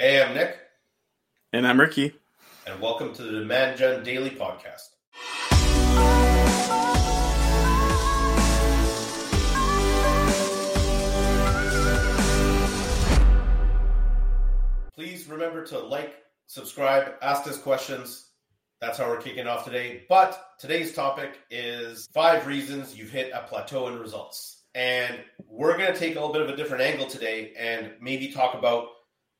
Hey, I'm Nick. And I'm Ricky. And welcome to the Demand Gen Daily Podcast. Please remember to like, subscribe, ask us questions. That's how we're kicking off today. But today's topic is five reasons you've hit a plateau in results. And we're going to take a little bit of a different angle today and maybe talk about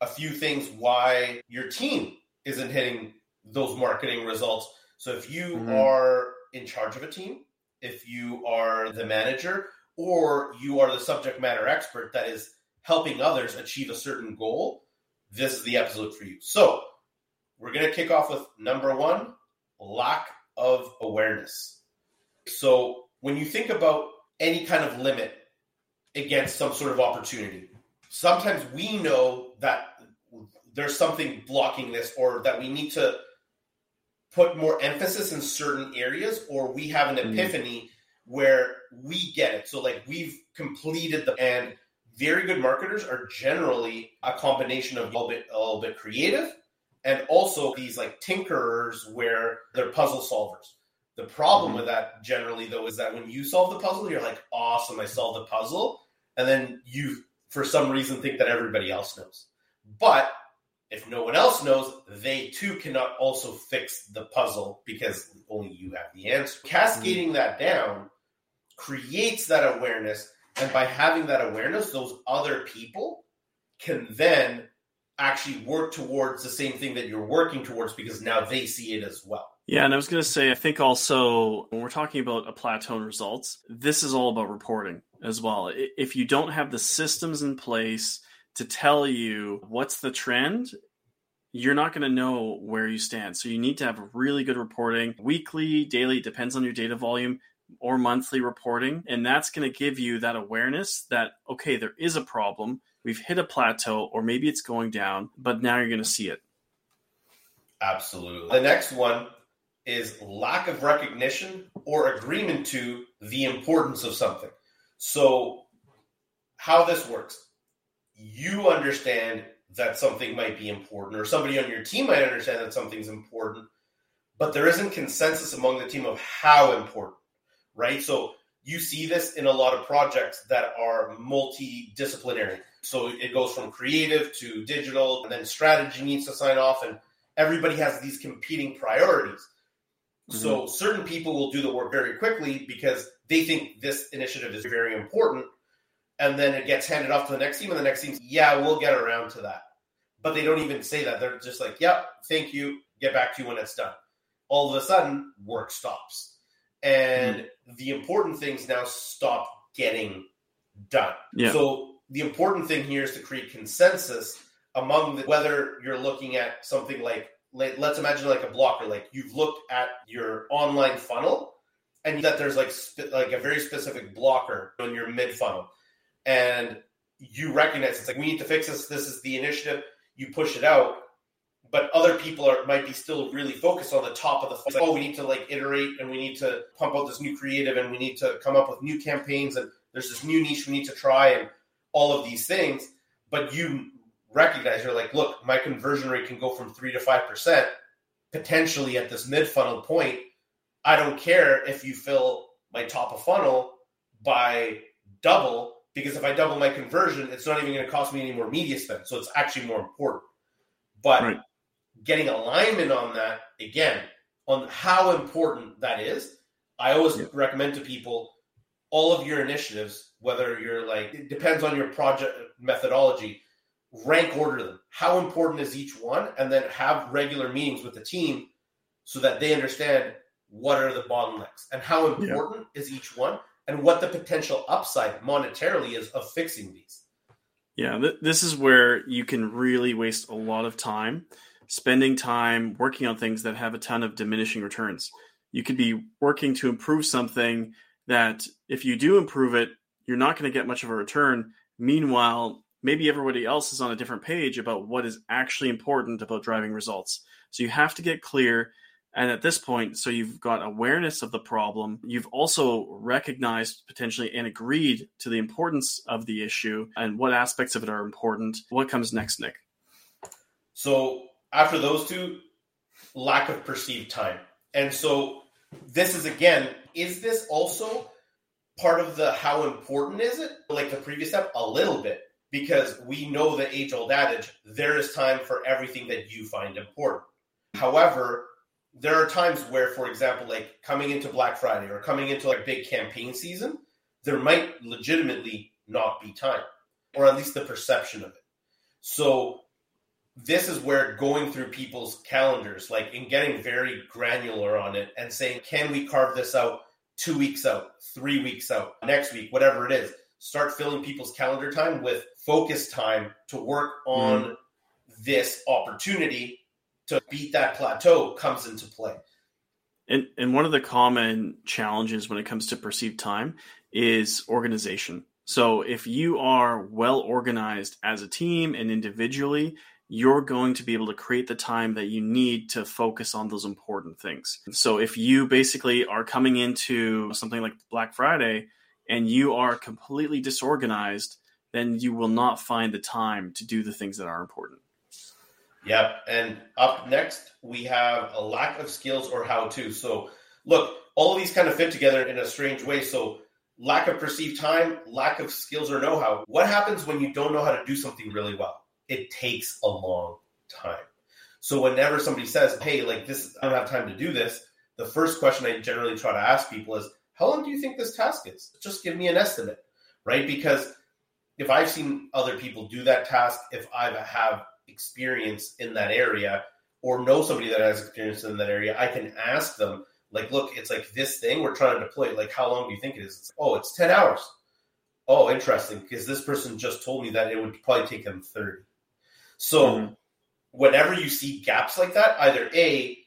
a few things why your team isn't hitting those marketing results. So if you mm-hmm. are in charge of a team, if you are the manager, or you are the subject matter expert that is helping others achieve a certain goal, this is the episode for you. So we're going to kick off with number one lack of awareness. So when you think about any kind of limit against some sort of opportunity, sometimes we know that there's something blocking this or that we need to put more emphasis in certain areas or we have an mm-hmm. epiphany mm-hmm. where we get it so like we've completed the and very good marketers are generally a combination of a little bit a little bit creative and also these like tinkerers where they're puzzle solvers the problem mm-hmm. with that generally though is that when you solve the puzzle you're like awesome i solved the puzzle and then you for some reason think that everybody else knows. But if no one else knows, they too cannot also fix the puzzle because only you have the answer. Cascading mm-hmm. that down creates that awareness. And by having that awareness, those other people can then actually work towards the same thing that you're working towards because now they see it as well. Yeah, and I was going to say, I think also when we're talking about a plateau in results, this is all about reporting as well. If you don't have the systems in place to tell you what's the trend, you're not going to know where you stand. So you need to have really good reporting, weekly, daily, depends on your data volume, or monthly reporting. And that's going to give you that awareness that, okay, there is a problem. We've hit a plateau, or maybe it's going down, but now you're going to see it. Absolutely. The next one is lack of recognition or agreement to the importance of something. So, how this works, you understand that something might be important, or somebody on your team might understand that something's important, but there isn't consensus among the team of how important, right? So, you see this in a lot of projects that are multidisciplinary. So, it goes from creative to digital, and then strategy needs to sign off, and everybody has these competing priorities. Mm-hmm. So, certain people will do the work very quickly because they think this initiative is very important. And then it gets handed off to the next team, and the next team's, yeah, we'll get around to that. But they don't even say that. They're just like, yep, thank you, get back to you when it's done. All of a sudden, work stops. And mm-hmm. the important things now stop getting done. Yeah. So the important thing here is to create consensus among the, whether you're looking at something like let's imagine like a blocker like you've looked at your online funnel and that there's like like a very specific blocker in your mid funnel, and you recognize it's like we need to fix this. This is the initiative. You push it out, but other people are might be still really focused on the top of the. Funnel. Like, oh, we need to like iterate, and we need to pump out this new creative, and we need to come up with new campaigns, and there's this new niche we need to try, and all of these things. But you recognize you're like, look, my conversion rate can go from three to five percent potentially at this mid funnel point I don't care if you fill my top of funnel by double because if I double my conversion, it's not even going to cost me any more media spend. So it's actually more important. But right. getting alignment on that again, on how important that is, I always yeah. recommend to people all of your initiatives, whether you're like, it depends on your project methodology, rank order them. How important is each one? And then have regular meetings with the team so that they understand what are the bottlenecks and how important yeah. is each one and what the potential upside monetarily is of fixing these. Yeah, th- this is where you can really waste a lot of time spending time working on things that have a ton of diminishing returns. You could be working to improve something that if you do improve it, you're not going to get much of a return. Meanwhile, maybe everybody else is on a different page about what is actually important about driving results. So you have to get clear and at this point, so you've got awareness of the problem. You've also recognized potentially and agreed to the importance of the issue and what aspects of it are important. What comes next, Nick? So after those two, lack of perceived time. And so this is again, is this also part of the how important is it? Like the previous step, a little bit, because we know the age old adage there is time for everything that you find important. However, there are times where, for example, like coming into Black Friday or coming into like big campaign season, there might legitimately not be time, or at least the perception of it. So this is where going through people's calendars, like and getting very granular on it and saying, can we carve this out two weeks out, three weeks out, next week, whatever it is. Start filling people's calendar time with focus time to work on mm. this opportunity to beat that plateau comes into play. And, and one of the common challenges when it comes to perceived time is organization. So if you are well organized as a team and individually, you're going to be able to create the time that you need to focus on those important things. So if you basically are coming into something like Black Friday and you are completely disorganized, then you will not find the time to do the things that are important. Yep. And up next, we have a lack of skills or how to. So, look, all of these kind of fit together in a strange way. So, lack of perceived time, lack of skills or know how. What happens when you don't know how to do something really well? it takes a long time. So whenever somebody says, "Hey, like this, I don't have time to do this," the first question I generally try to ask people is, "How long do you think this task is?" Just give me an estimate, right? Because if I've seen other people do that task, if I have experience in that area or know somebody that has experience in that area, I can ask them, like, look, it's like this thing we're trying to deploy. Like, how long do you think it is? It's, oh, it's 10 hours. Oh, interesting. Because this person just told me that it would probably take them 30. So mm-hmm. whenever you see gaps like that, either A,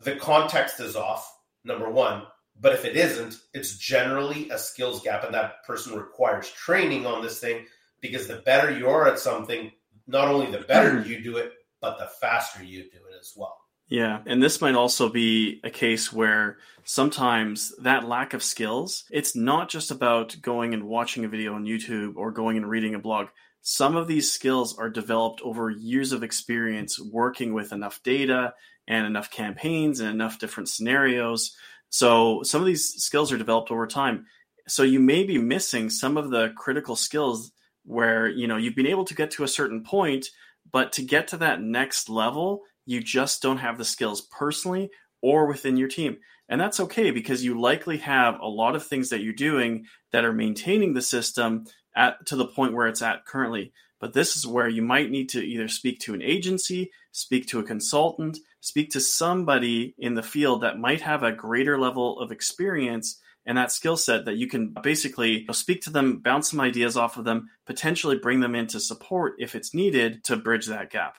the context is off, number one. But if it isn't, it's generally a skills gap, and that person requires training on this thing because the better you are at something, not only the better mm-hmm. you do it, but the faster you do it as well. Yeah, and this might also be a case where sometimes that lack of skills, it's not just about going and watching a video on YouTube or going and reading a blog some of these skills are developed over years of experience working with enough data and enough campaigns and enough different scenarios. So some of these skills are developed over time. So you may be missing some of the critical skills where you know you've been able to get to a certain point, but to get to that next level, you just don't have the skills personally or within your team. And that's okay because you likely have a lot of things that you're doing that are maintaining the system at to the point where it's at currently. But this is where you might need to either speak to an agency, speak to a consultant, speak to somebody in the field that might have a greater level of experience and that skill set that you can basically speak to them, bounce some ideas off of them, potentially bring them into support if it's needed to bridge that gap.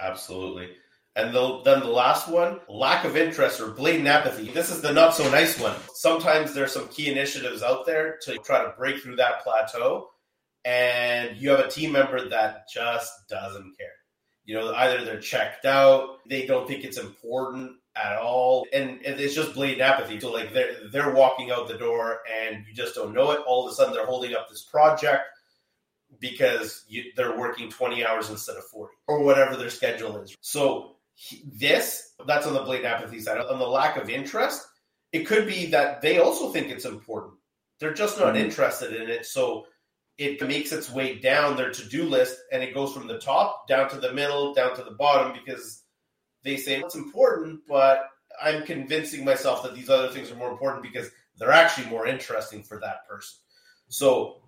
Absolutely. And the, then the last one, lack of interest or blatant apathy. This is the not so nice one. Sometimes there's some key initiatives out there to try to break through that plateau, and you have a team member that just doesn't care. You know, either they're checked out, they don't think it's important at all, and, and it's just blatant apathy. So like they're they're walking out the door, and you just don't know it. All of a sudden, they're holding up this project because you, they're working 20 hours instead of 40 or whatever their schedule is. So this that's on the blatant apathy side on the lack of interest it could be that they also think it's important they're just not mm-hmm. interested in it so it makes its way down their to-do list and it goes from the top down to the middle down to the bottom because they say it's important but i'm convincing myself that these other things are more important because they're actually more interesting for that person so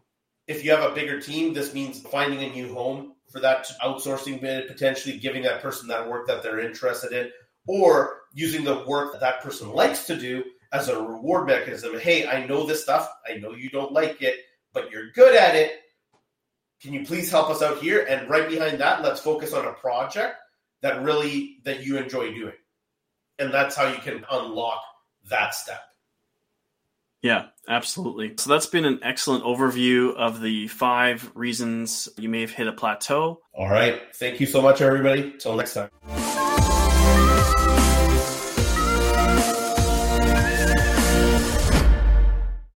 if you have a bigger team this means finding a new home for that outsourcing bid, potentially giving that person that work that they're interested in, or using the work that that person likes to do as a reward mechanism. Hey, I know this stuff. I know you don't like it, but you're good at it. Can you please help us out here? And right behind that, let's focus on a project that really that you enjoy doing. And that's how you can unlock that step. Yeah, absolutely. So that's been an excellent overview of the five reasons you may have hit a plateau. All right. Thank you so much, everybody. Till next time.